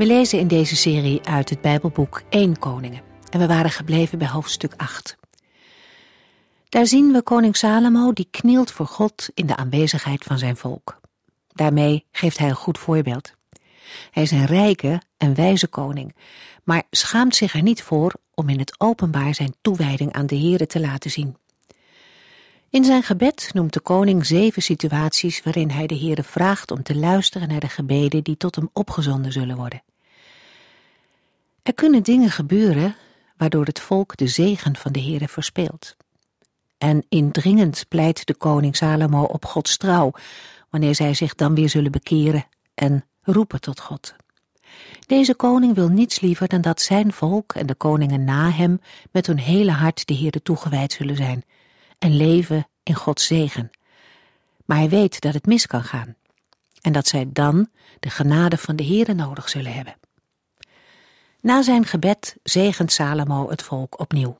We lezen in deze serie uit het Bijbelboek 1 Koningen en we waren gebleven bij hoofdstuk 8. Daar zien we koning Salomo die knielt voor God in de aanwezigheid van zijn volk. Daarmee geeft hij een goed voorbeeld. Hij is een rijke en wijze koning, maar schaamt zich er niet voor om in het openbaar zijn toewijding aan de Here te laten zien. In zijn gebed noemt de koning zeven situaties waarin hij de Heere vraagt om te luisteren naar de gebeden die tot hem opgezonden zullen worden. Er kunnen dingen gebeuren waardoor het volk de zegen van de Heere verspeelt. En indringend pleit de koning Salomo op Gods trouw, wanneer zij zich dan weer zullen bekeren en roepen tot God. Deze koning wil niets liever dan dat zijn volk en de koningen na hem met hun hele hart de Heere toegewijd zullen zijn en leven in Gods zegen. Maar hij weet dat het mis kan gaan en dat zij dan de genade van de Heere nodig zullen hebben. Na zijn gebed zegent Salomo het volk opnieuw.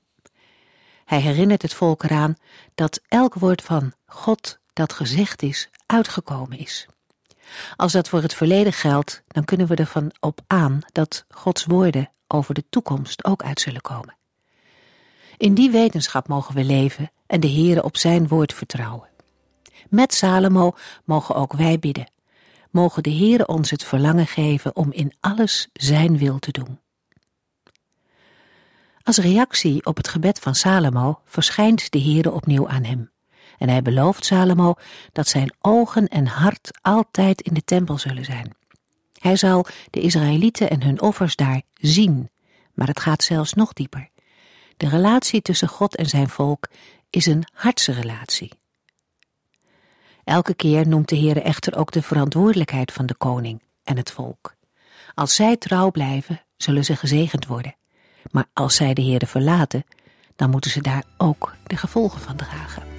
Hij herinnert het volk eraan dat elk woord van God dat gezegd is, uitgekomen is. Als dat voor het verleden geldt, dan kunnen we ervan op aan dat Gods woorden over de toekomst ook uit zullen komen. In die wetenschap mogen we leven en de Heere op zijn woord vertrouwen. Met Salomo mogen ook wij bidden. Mogen de Heere ons het verlangen geven om in alles zijn wil te doen. Als reactie op het gebed van Salomo verschijnt de Heere opnieuw aan hem. En hij belooft Salomo dat zijn ogen en hart altijd in de tempel zullen zijn. Hij zal de Israëlieten en hun offers daar zien, maar het gaat zelfs nog dieper. De relatie tussen God en zijn volk is een hartsrelatie. Elke keer noemt de Heere echter ook de verantwoordelijkheid van de koning en het volk. Als zij trouw blijven, zullen ze gezegend worden. Maar als zij de Heere verlaten, dan moeten ze daar ook de gevolgen van dragen.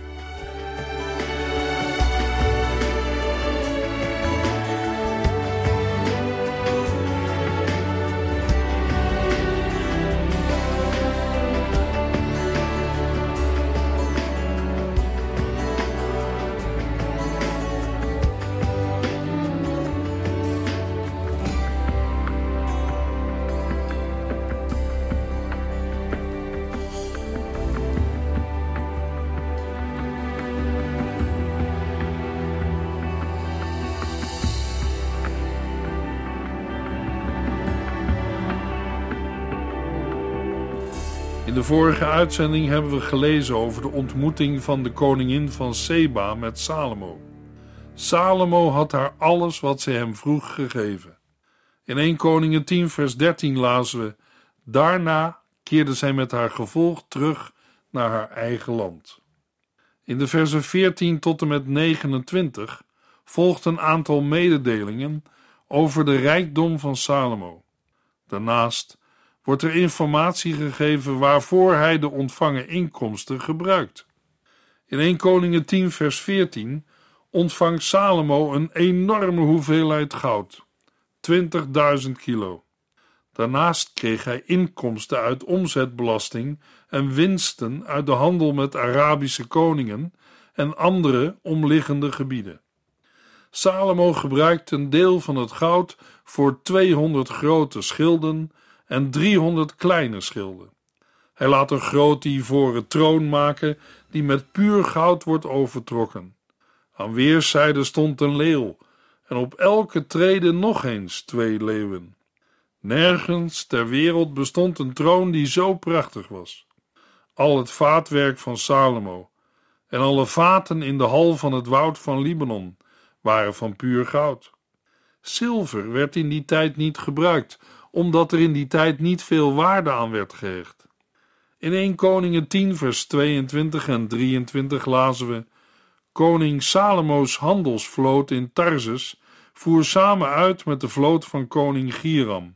De vorige uitzending hebben we gelezen over de ontmoeting van de koningin van Seba met Salomo. Salomo had haar alles wat ze hem vroeg gegeven. In 1 Koningen 10 vers 13 lazen we: Daarna keerde zij met haar gevolg terug naar haar eigen land. In de versen 14 tot en met 29 volgt een aantal mededelingen over de rijkdom van Salomo. Daarnaast wordt er informatie gegeven waarvoor hij de ontvangen inkomsten gebruikt. In 1 Koningen 10 vers 14 ontvangt Salomo een enorme hoeveelheid goud, 20.000 kilo. Daarnaast kreeg hij inkomsten uit omzetbelasting en winsten uit de handel met Arabische koningen en andere omliggende gebieden. Salomo gebruikt een deel van het goud voor 200 grote schilden en 300 kleine schilden. Hij laat een grote ivoren troon maken die met puur goud wordt overtrokken. Aan weerszijden stond een leeuw en op elke trede nog eens twee leeuwen. Nergens ter wereld bestond een troon die zo prachtig was. Al het vaatwerk van Salomo en alle vaten in de hal van het woud van Libanon waren van puur goud. Zilver werd in die tijd niet gebruikt, omdat er in die tijd niet veel waarde aan werd gehecht. In 1 Koningen 10 vers 22 en 23 lazen we Koning Salomo's handelsvloot in Tarsus voer samen uit met de vloot van koning Giram,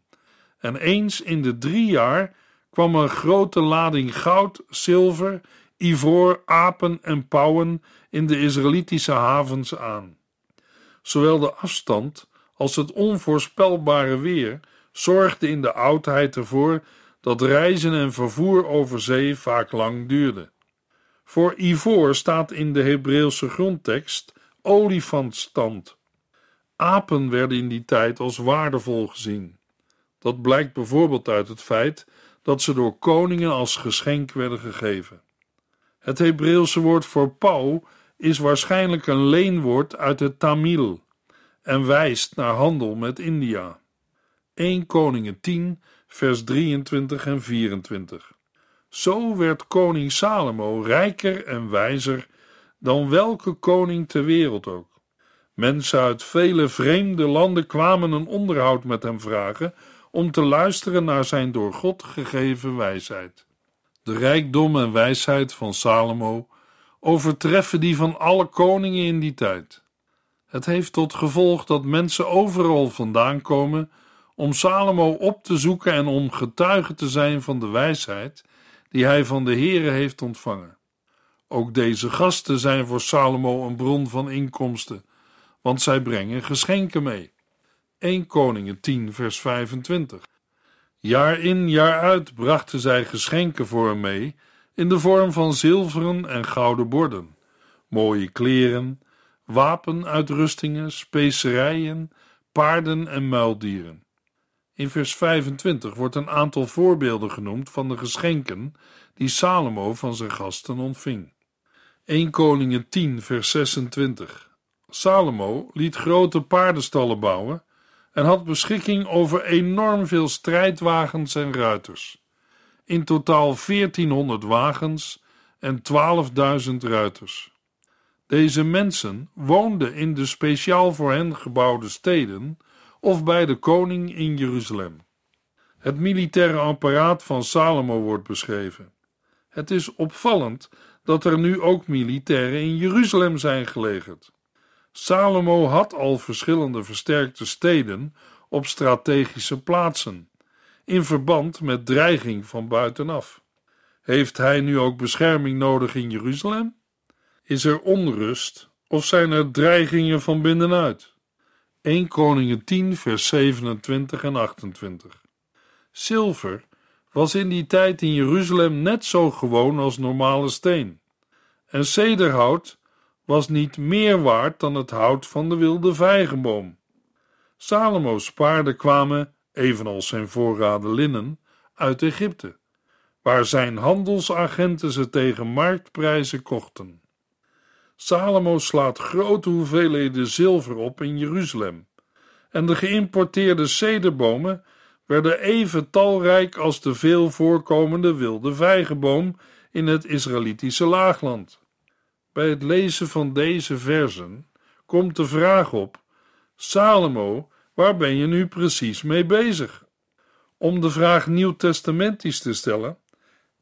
en eens in de drie jaar kwam een grote lading goud, zilver, ivoor, apen en pauwen in de Israëlitische havens aan. Zowel de afstand als het onvoorspelbare weer zorgden in de oudheid ervoor dat reizen en vervoer over zee vaak lang duurde. Voor ivoor staat in de Hebreeuwse grondtekst olifantstand. Apen werden in die tijd als waardevol gezien. Dat blijkt bijvoorbeeld uit het feit dat ze door koningen als geschenk werden gegeven. Het Hebreeuwse woord voor pauw is waarschijnlijk een leenwoord uit het Tamil en wijst naar handel met India. 1 Koningen 10, vers 23 en 24. Zo werd koning Salomo rijker en wijzer dan welke koning ter wereld ook. Mensen uit vele vreemde landen kwamen een onderhoud met hem vragen om te luisteren naar zijn door God gegeven wijsheid. De rijkdom en wijsheid van Salomo overtreffen die van alle koningen in die tijd. Het heeft tot gevolg dat mensen overal vandaan komen om Salomo op te zoeken en om getuige te zijn van de wijsheid die hij van de Heere heeft ontvangen. Ook deze gasten zijn voor Salomo een bron van inkomsten, want zij brengen geschenken mee. 1 Koningen 10 vers 25 Jaar in, jaar uit brachten zij geschenken voor hem mee in de vorm van zilveren en gouden borden, mooie kleren, wapenuitrustingen, specerijen, paarden en muildieren. In vers 25 wordt een aantal voorbeelden genoemd van de geschenken die Salomo van zijn gasten ontving. 1 Koningen 10 vers 26 Salomo liet grote paardenstallen bouwen en had beschikking over enorm veel strijdwagens en ruiters. In totaal 1400 wagens en 12.000 ruiters. Deze mensen woonden in de speciaal voor hen gebouwde steden of bij de koning in Jeruzalem. Het militaire apparaat van Salomo wordt beschreven. Het is opvallend dat er nu ook militairen in Jeruzalem zijn gelegerd. Salomo had al verschillende versterkte steden op strategische plaatsen, in verband met dreiging van buitenaf. Heeft hij nu ook bescherming nodig in Jeruzalem? Is er onrust of zijn er dreigingen van binnenuit? 1 Koningen 10, vers 27 en 28. Zilver was in die tijd in Jeruzalem net zo gewoon als normale steen. En cederhout was niet meer waard dan het hout van de wilde vijgenboom. Salomo's paarden kwamen, evenals zijn voorraden linnen, uit Egypte, waar zijn handelsagenten ze tegen marktprijzen kochten. Salomo slaat grote hoeveelheden zilver op in Jeruzalem, en de geïmporteerde cederbomen werden even talrijk als de veel voorkomende wilde vijgenboom in het Israëlitische laagland. Bij het lezen van deze versen komt de vraag op: Salomo, waar ben je nu precies mee bezig? Om de vraag nieuwtestamentisch te stellen,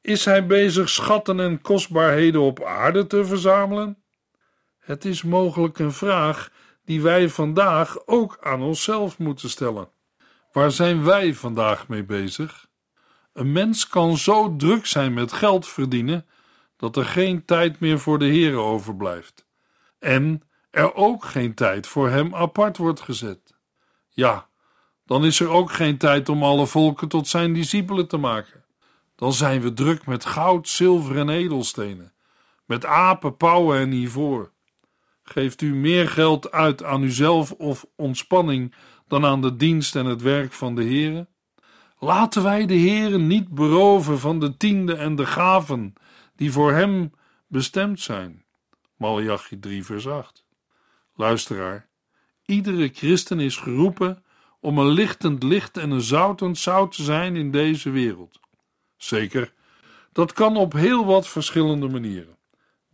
is hij bezig schatten en kostbaarheden op aarde te verzamelen? Het is mogelijk een vraag die wij vandaag ook aan onszelf moeten stellen. Waar zijn wij vandaag mee bezig? Een mens kan zo druk zijn met geld verdienen dat er geen tijd meer voor de Heer overblijft. En er ook geen tijd voor hem apart wordt gezet. Ja, dan is er ook geen tijd om alle volken tot zijn discipelen te maken. Dan zijn we druk met goud, zilver en edelstenen, met apen, pauwen en ivoor. Geeft u meer geld uit aan uzelf of ontspanning dan aan de dienst en het werk van de Heere? Laten wij de Heere niet beroven van de tiende en de gaven die voor hem bestemd zijn. Malachi 3 vers 8. Luisteraar, iedere christen is geroepen om een lichtend licht en een zoutend zout te zijn in deze wereld. Zeker, dat kan op heel wat verschillende manieren.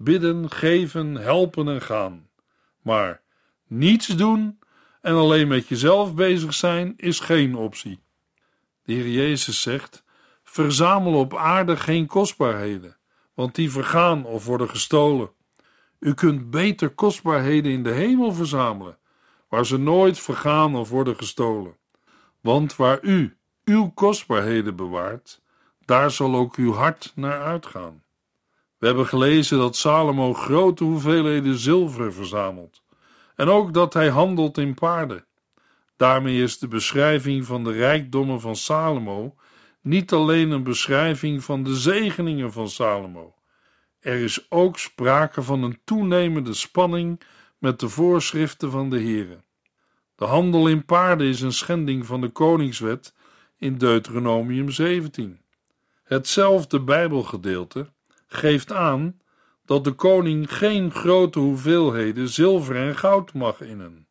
Bidden, geven, helpen en gaan. Maar niets doen en alleen met jezelf bezig zijn is geen optie. De Heer Jezus zegt: verzamel op aarde geen kostbaarheden, want die vergaan of worden gestolen. U kunt beter kostbaarheden in de hemel verzamelen, waar ze nooit vergaan of worden gestolen. Want waar u uw kostbaarheden bewaart, daar zal ook uw hart naar uitgaan. We hebben gelezen dat Salomo grote hoeveelheden zilver verzamelt en ook dat hij handelt in paarden. Daarmee is de beschrijving van de rijkdommen van Salomo niet alleen een beschrijving van de zegeningen van Salomo. Er is ook sprake van een toenemende spanning met de voorschriften van de Here. De handel in paarden is een schending van de koningswet in Deuteronomium 17. Hetzelfde Bijbelgedeelte geeft aan dat de koning geen grote hoeveelheden zilver en goud mag innen.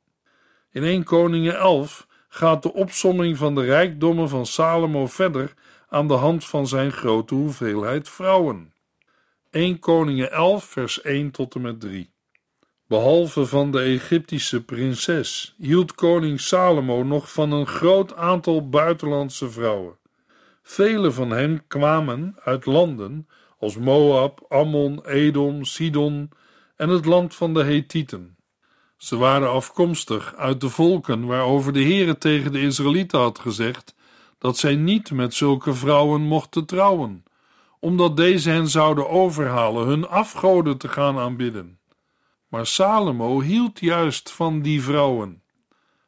In 1 Koningen 11 gaat de opsomming van de rijkdommen van Salomo verder aan de hand van zijn grote hoeveelheid vrouwen. 1 Koningen 11 vers 1 tot en met 3 Behalve van de Egyptische prinses hield koning Salomo nog van een groot aantal buitenlandse vrouwen. Vele van hen kwamen uit landen als Moab, Ammon, Edom, Sidon en het land van de Hethieten. Ze waren afkomstig uit de volken waarover de Heere tegen de Israëlieten had gezegd dat zij niet met zulke vrouwen mochten trouwen, omdat deze hen zouden overhalen hun afgoden te gaan aanbidden. Maar Salomo hield juist van die vrouwen.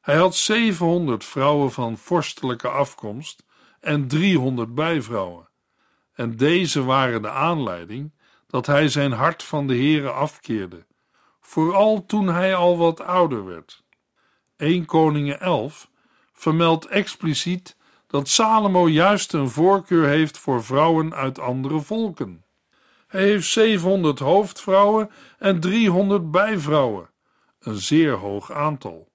Hij had 700 vrouwen van vorstelijke afkomst en 300 bijvrouwen. En deze waren de aanleiding dat hij zijn hart van de Heere afkeerde, vooral toen hij al wat ouder werd. 1 Koningen 11 vermeldt expliciet dat Salomo juist een voorkeur heeft voor vrouwen uit andere volken. Hij heeft 700 hoofdvrouwen en 300 bijvrouwen, een zeer hoog aantal.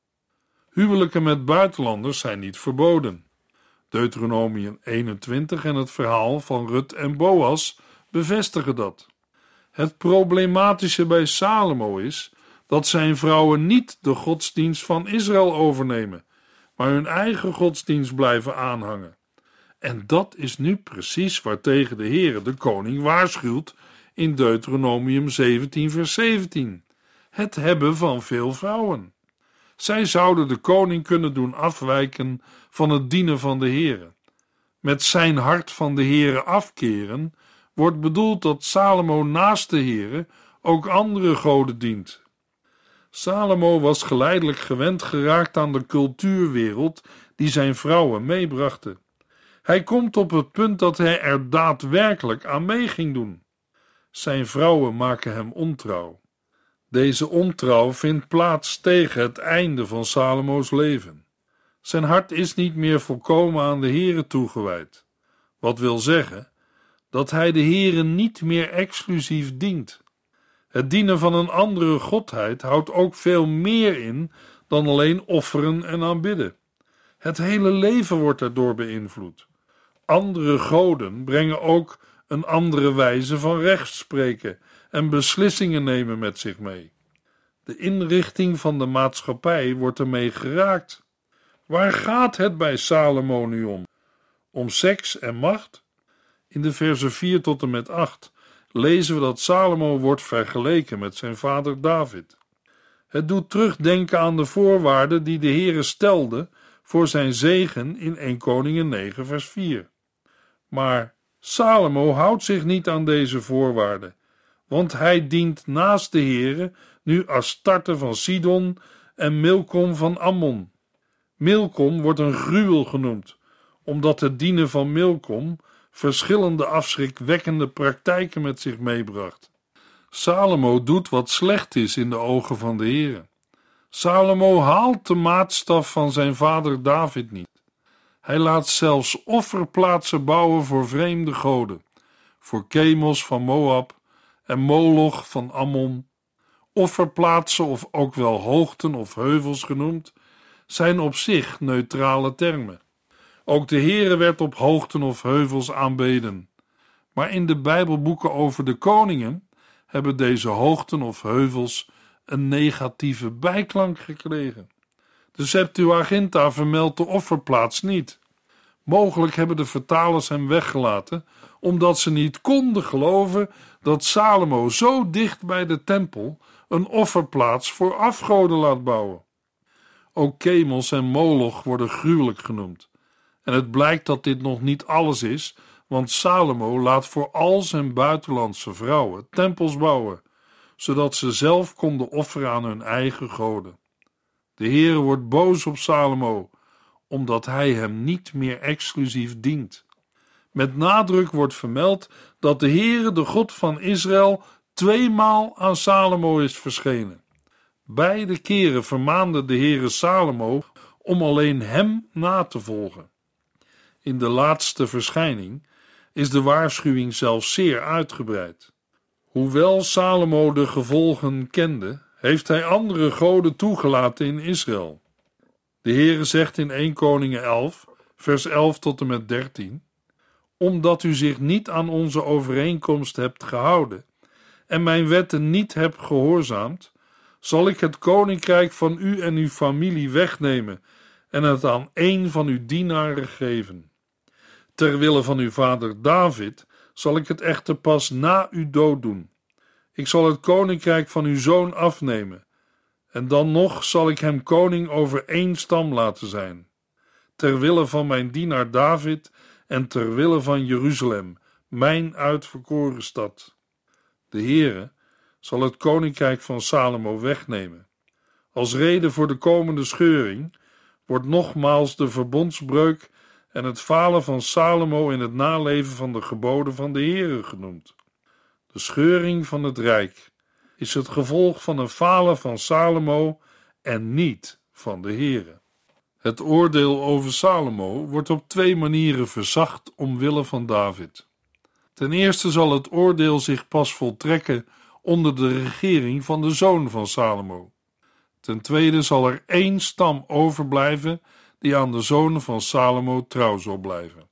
Huwelijken met buitenlanders zijn niet verboden. Deuteronomium 21 en het verhaal van Rut en Boas bevestigen dat. Het problematische bij Salomo is dat zijn vrouwen niet de godsdienst van Israël overnemen, maar hun eigen godsdienst blijven aanhangen. En dat is nu precies waartegen de Heere de koning waarschuwt in Deuteronomium 17 vers 17. Het hebben van veel vrouwen. Zij zouden de koning kunnen doen afwijken van het dienen van de Heere. Met zijn hart van de Heere afkeren wordt bedoeld dat Salomo naast de Heere ook andere goden dient. Salomo was geleidelijk gewend geraakt aan de cultuurwereld die zijn vrouwen meebrachten. Hij komt op het punt dat hij er daadwerkelijk aan mee ging doen. Zijn vrouwen maken hem ontrouw. Deze ontrouw vindt plaats tegen het einde van Salomo's leven. Zijn hart is niet meer volkomen aan de Here toegewijd, wat wil zeggen dat hij de Here niet meer exclusief dient. Het dienen van een andere godheid houdt ook veel meer in dan alleen offeren en aanbidden. Het hele leven wordt erdoor beïnvloed. Andere goden brengen ook een andere wijze van rechtspreken en beslissingen nemen met zich mee. De inrichting van de maatschappij wordt ermee geraakt. Waar gaat het bij Salomo nu om? Om seks en macht? In de versen 4 tot en met 8 lezen we dat Salomo wordt vergeleken met zijn vader David. Het doet terugdenken aan de voorwaarden die de Heere stelde voor zijn zegen in 1 Koningen 9 vers 4. Maar Salomo houdt zich niet aan deze voorwaarden, want hij dient naast de Heere nu Astarte van Sidon en Milkom van Ammon. Milkom wordt een gruwel genoemd, omdat het dienen van Milkom verschillende afschrikwekkende praktijken met zich meebracht. Salomo doet wat slecht is in de ogen van de Heere. Salomo haalt de maatstaf van zijn vader David niet. Hij laat zelfs offerplaatsen bouwen voor vreemde goden, voor Chemos van Moab en Moloch van Ammon. Offerplaatsen, of ook wel hoogten of heuvels genoemd, zijn op zich neutrale termen. Ook de Heere werd op hoogten of heuvels aanbeden. Maar in de Bijbelboeken over de koningen hebben deze hoogten of heuvels een negatieve bijklank gekregen. De Septuaginta vermeldt de offerplaats niet. Mogelijk hebben de vertalers hem weggelaten omdat ze niet konden geloven dat Salomo zo dicht bij de tempel een offerplaats voor afgoden laat bouwen. Ook Kemels en Moloch worden gruwelijk genoemd. En het blijkt dat dit nog niet alles is, want Salomo laat voor al zijn buitenlandse vrouwen tempels bouwen, zodat ze zelf konden offeren aan hun eigen goden. De Heere wordt boos op Salomo, omdat hij hem niet meer exclusief dient. Met nadruk wordt vermeld dat de Heere, de God van Israël, tweemaal aan Salomo is verschenen. Beide keren vermaande de Heere Salomo om alleen hem na te volgen. In de laatste verschijning is de waarschuwing zelfs zeer uitgebreid. Hoewel Salomo de gevolgen kende, heeft hij andere goden toegelaten in Israël. De Heere zegt in 1 Koningen 11, vers 11 tot en met 13: Omdat u zich niet aan onze overeenkomst hebt gehouden en mijn wetten niet hebt gehoorzaamd, zal ik het koninkrijk van u en uw familie wegnemen en het aan een van uw dienaren geven. Ter wille van uw vader David zal ik het echter pas na uw dood doen. Ik zal het koninkrijk van uw zoon afnemen, en dan nog zal ik hem koning over één stam laten zijn. Ter wille van mijn dienaar David en ter wille van Jeruzalem, mijn uitverkoren stad. De Heere zal het koninkrijk van Salomo wegnemen. Als reden voor de komende scheuring wordt nogmaals de verbondsbreuk en het falen van Salomo in het naleven van de geboden van de Heere genoemd. De scheuring van het rijk is het gevolg van een falen van Salomo en niet van de Heere. Het oordeel over Salomo wordt op twee manieren verzacht omwille van David. Ten eerste zal het oordeel zich pas voltrekken onder de regering van de zoon van Salomo. Ten tweede zal er één stam overblijven die aan de zonen van Salomo trouw zal blijven.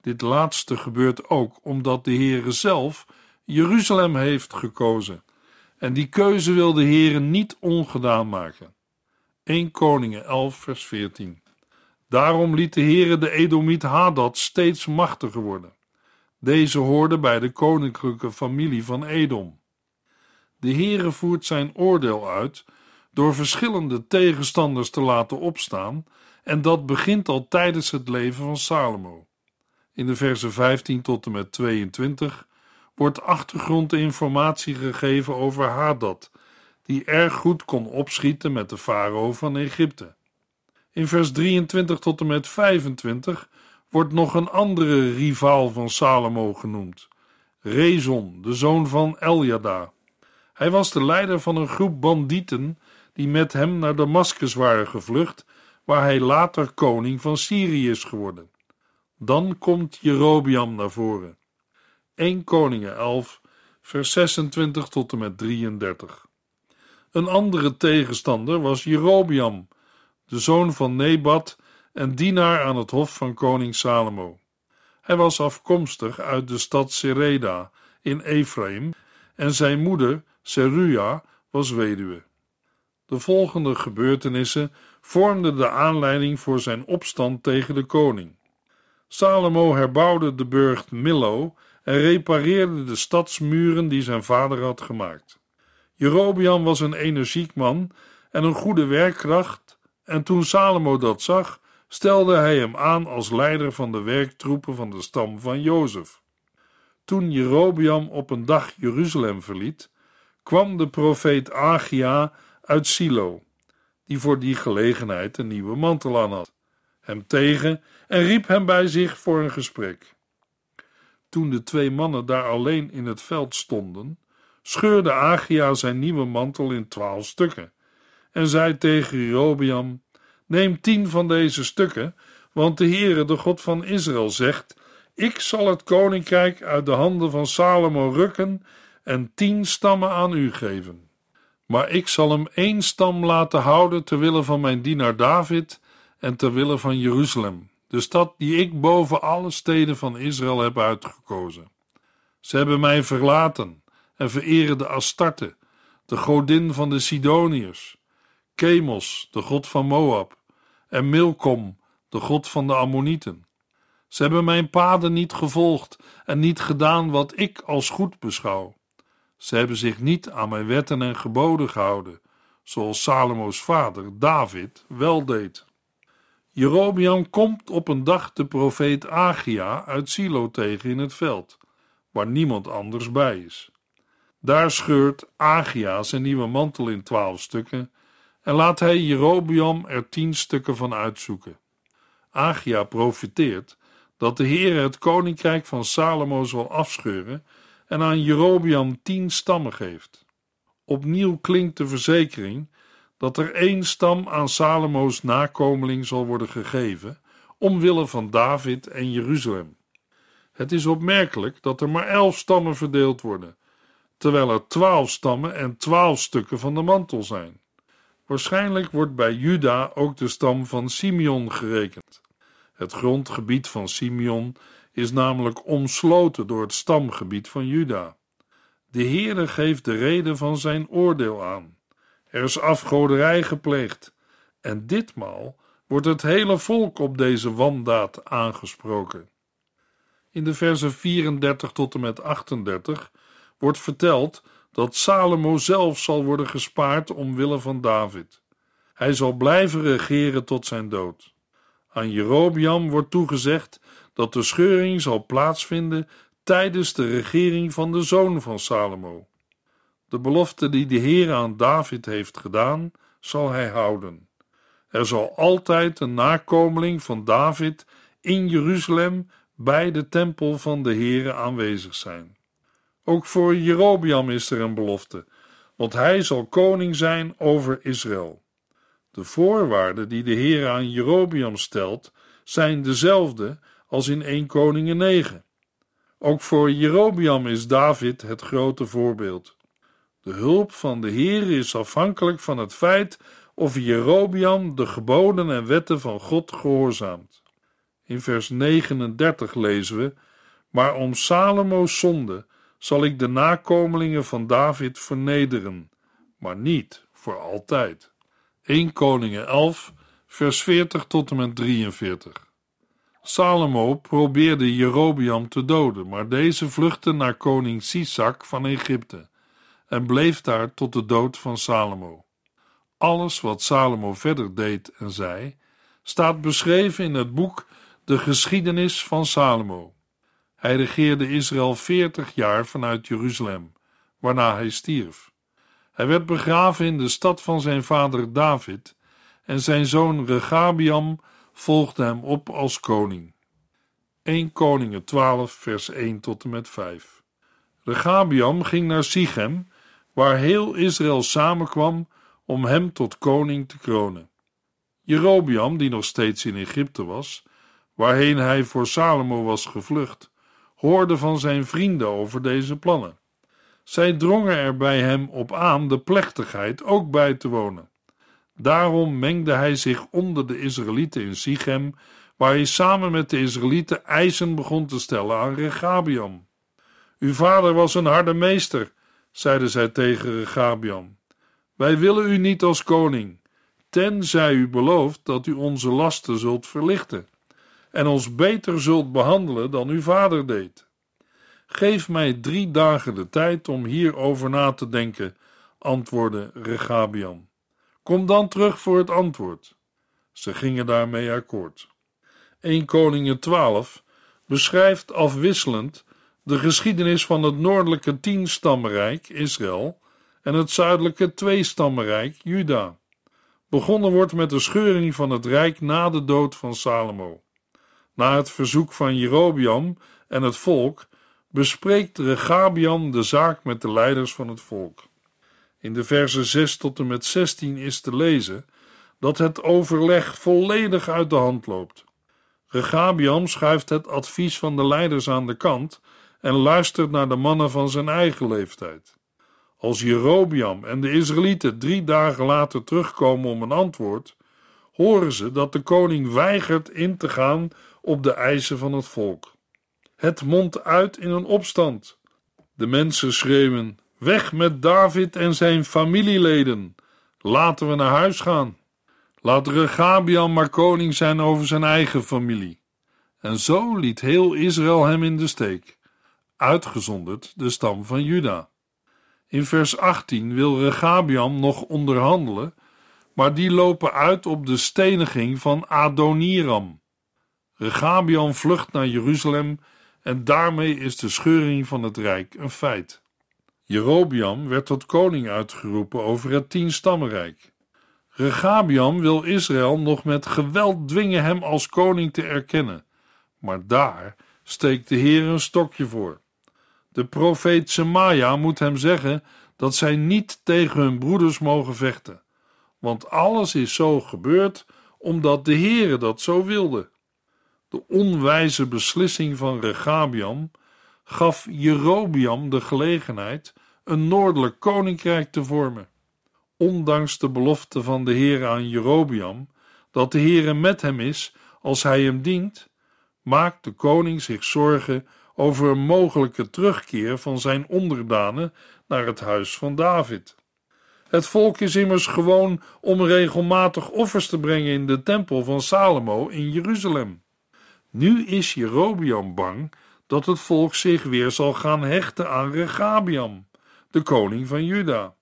Dit laatste gebeurt ook omdat de Heere zelf Jeruzalem heeft gekozen en die keuze wil de Heere niet ongedaan maken. 1 Koningen 11 vers 14 Daarom liet de Heere de Edomiet Hadad steeds machtiger worden. Deze hoorde bij de koninklijke familie van Edom. De Heere voert zijn oordeel uit door verschillende tegenstanders te laten opstaan, en dat begint al tijdens het leven van Salomo. In de versen 15 tot en met 22 wordt achtergrondinformatie gegeven over Hadad, die erg goed kon opschieten met de farao van Egypte. In vers 23 tot en met 25 wordt nog een andere rivaal van Salomo genoemd, Rezon, de zoon van Eljada. Hij was de leider van een groep bandieten die met hem naar Damascus waren gevlucht, waar hij later koning van Syrië is geworden. Dan komt Jerobiam naar voren. 1 Koningen 11, vers 26 tot en met 33. Een andere tegenstander was Jerobiam, de zoon van Nebat en dienaar aan het hof van koning Salomo. Hij was afkomstig uit de stad Sereda in Ephraim en zijn moeder Seruja was weduwe. De volgende gebeurtenissen vormden de aanleiding voor zijn opstand tegen de koning. Salomo herbouwde de burcht Millo en repareerde de stadsmuren die zijn vader had gemaakt. Jerobiam was een energiek man en een goede werkkracht, en toen Salomo dat zag, stelde hij hem aan als leider van de werktroepen van de stam van Jozef. Toen Jerobiam op een dag Jeruzalem verliet, kwam de profeet Agia uit Silo, die voor die gelegenheid een nieuwe mantel aan had, hem tegen en riep hem bij zich voor een gesprek. Toen de twee mannen daar alleen in het veld stonden, scheurde Agia zijn nieuwe mantel in twaalf stukken en zei tegen Jerobeam: Neem tien van deze stukken, want de Heere, de God van Israël, zegt: Ik zal het koninkrijk uit de handen van Salomo rukken en tien stammen aan u geven. Maar ik zal hem één stam laten houden ter wille van mijn dienaar David en ter wille van Jeruzalem, de stad die ik boven alle steden van Israël heb uitgekozen. Ze hebben mij verlaten en vereren de Astarte, de godin van de Sidoniërs, Chemos, de god van Moab, en Milkom, de god van de Ammonieten. Ze hebben mijn paden niet gevolgd en niet gedaan wat ik als goed beschouw. Ze hebben zich niet aan mijn wetten en geboden gehouden, zoals Salomo's vader David wel deed. Jerobiam komt op een dag de profeet Agia uit Silo tegen in het veld, waar niemand anders bij is. Daar scheurt Agia zijn nieuwe mantel in twaalf stukken en laat hij Jerobiam er tien stukken van uitzoeken. Agia profiteert dat de Heer het koninkrijk van Salomo zal afscheuren en aan Jerobiam tien stammen geeft. Opnieuw klinkt de verzekering dat er één stam aan Salomo's nakomeling zal worden gegeven, omwille van David en Jeruzalem. Het is opmerkelijk dat er maar elf stammen verdeeld worden, terwijl er twaalf stammen en twaalf stukken van de mantel zijn. Waarschijnlijk wordt bij Juda ook de stam van Simeon gerekend. Het grondgebied van Simeon is namelijk omsloten door het stamgebied van Juda. De Heere geeft de reden van zijn oordeel aan. Er is afgoderij gepleegd, en ditmaal wordt het hele volk op deze wandaad aangesproken. In de versen 34 tot en met 38 wordt verteld dat Salomo zelf zal worden gespaard omwille van David. Hij zal blijven regeren tot zijn dood. Aan Jerobiam wordt toegezegd dat de scheuring zal plaatsvinden tijdens de regering van de zoon van Salomo. De belofte die de Heer aan David heeft gedaan, zal hij houden. Er zal altijd een nakomeling van David in Jeruzalem bij de tempel van de Heere aanwezig zijn. Ook voor Jerobiam is er een belofte, want hij zal koning zijn over Israël. De voorwaarden die de Heer aan Jerobiam stelt, zijn dezelfde als in 1 Koningen 9. Ook voor Jerobiam is David het grote voorbeeld. De hulp van de Heer is afhankelijk van het feit of Jerobiam de geboden en wetten van God gehoorzaamt. In vers 39 lezen we: Maar om Salomo's zonde zal ik de nakomelingen van David vernederen, maar niet voor altijd. 1 Koningen 11, vers 40 tot en met 43. Salomo probeerde Jerobiam te doden, maar deze vluchtte naar koning Sisak van Egypte en bleef daar tot de dood van Salomo. Alles wat Salomo verder deed en zei, staat beschreven in het boek De geschiedenis van Salomo. Hij regeerde Israël veertig jaar vanuit Jeruzalem, waarna hij stierf. Hij werd begraven in de stad van zijn vader David en zijn zoon Regabiam volgde hem op als koning. 1 Koningen 12 vers 1 tot en met 5 Regabiam ging naar Sichem waar heel Israël samenkwam om hem tot koning te kronen. Jerobiam, die nog steeds in Egypte was, waarheen hij voor Salomo was gevlucht, hoorde van zijn vrienden over deze plannen. Zij drongen er bij hem op aan de plechtigheid ook bij te wonen. Daarom mengde hij zich onder de Israëlieten in Sichem, waar hij samen met de Israëlieten eisen begon te stellen aan Regabiam. Uw vader was een harde meester, zeiden zij tegen Regabiam. Wij willen u niet als koning, tenzij u belooft dat u onze lasten zult verlichten en ons beter zult behandelen dan uw vader deed. Geef mij drie dagen de tijd om hierover na te denken, antwoordde Regabiam. Kom dan terug voor het antwoord. Ze gingen daarmee akkoord. 1 Koningen 12 beschrijft afwisselend de geschiedenis van het noordelijke tienstammenrijk Israël en het zuidelijke tweestammenrijk Juda. Begonnen wordt met de scheuring van het rijk na de dood van Salomo. Na het verzoek van Jerobiam en het volk bespreekt Regabiam de zaak met de leiders van het volk. In de versen 6 tot en met 16 is te lezen dat het overleg volledig uit de hand loopt. Regabiam schuift het advies van de leiders aan de kant en luistert naar de mannen van zijn eigen leeftijd. Als Jerobiam en de Israëlieten drie dagen later terugkomen om een antwoord, horen ze dat de koning weigert in te gaan op de eisen van het volk. Het mondt uit in een opstand. De mensen schreeuwen: Weg met David en zijn familieleden. Laten we naar huis gaan. Laat Regabiam maar koning zijn over zijn eigen familie. En zo liet heel Israël hem in de steek uitgezonderd de stam van Juda. In vers 18 wil Regabiam nog onderhandelen, maar die lopen uit op de steniging van Adoniram. Regabian vlucht naar Jeruzalem en daarmee is de scheuring van het rijk een feit. Jerobiam werd tot koning uitgeroepen over het tienstammenrijk. Regabiam wil Israël nog met geweld dwingen hem als koning te erkennen, maar daar steekt de Heer een stokje voor. De profeet Semaja moet hem zeggen dat zij niet tegen hun broeders mogen vechten, want alles is zo gebeurd omdat de Heere dat zo wilde. De onwijze beslissing van Regabiam gaf Jerobiam de gelegenheid een noordelijk koninkrijk te vormen. Ondanks de belofte van de Heer aan Jerobiam dat de Heere met hem is als hij hem dient, maakt de koning zich zorgen over een mogelijke terugkeer van zijn onderdanen naar het huis van David. Het volk is immers gewoon om regelmatig offers te brengen in de tempel van Salomo in Jeruzalem. Nu is Jerobiam bang dat het volk zich weer zal gaan hechten aan Regabiam, de koning van Juda.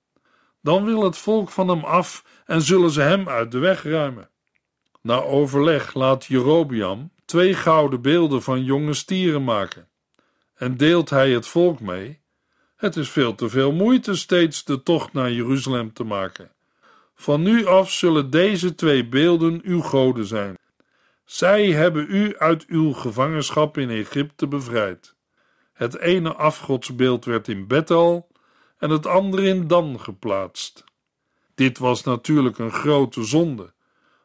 Dan wil het volk van hem af en zullen ze hem uit de weg ruimen. Na overleg laat Jerobiam twee gouden beelden van jonge stieren maken en deelt hij het volk mee. Het is veel te veel moeite steeds de tocht naar Jeruzalem te maken. Van nu af zullen deze twee beelden uw goden zijn. Zij hebben u uit uw gevangenschap in Egypte bevrijd. Het ene afgodsbeeld werd in Bethel en het andere in Dan geplaatst. Dit was natuurlijk een grote zonde,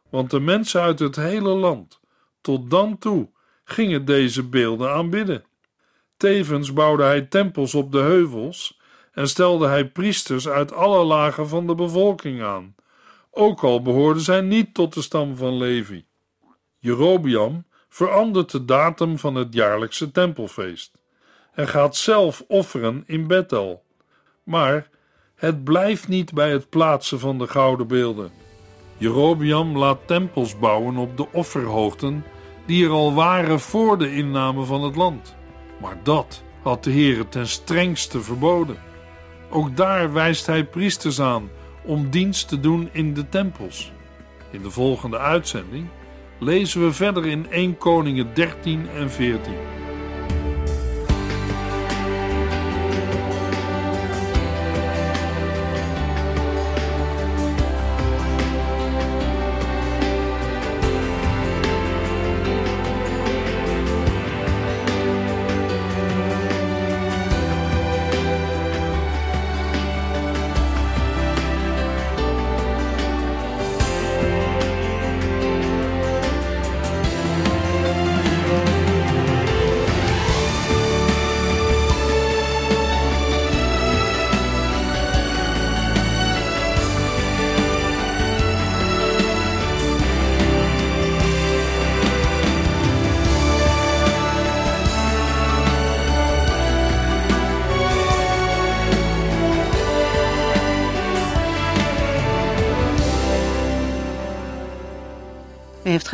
want de mensen uit het hele land, tot dan toe, gingen deze beelden aanbidden. Tevens bouwde hij tempels op de heuvels en stelde hij priesters uit alle lagen van de bevolking aan, ook al behoorden zij niet tot de stam van Levi. Jerobiam verandert de datum van het jaarlijkse tempelfeest en gaat zelf offeren in Bethel. Maar het blijft niet bij het plaatsen van de gouden beelden. Jerobiam laat tempels bouwen op de offerhoogten die er al waren voor de inname van het land. Maar dat had de Heere ten strengste verboden. Ook daar wijst hij priesters aan om dienst te doen in de tempels. In de volgende uitzending lezen we verder in 1 Koningen 13 en 14.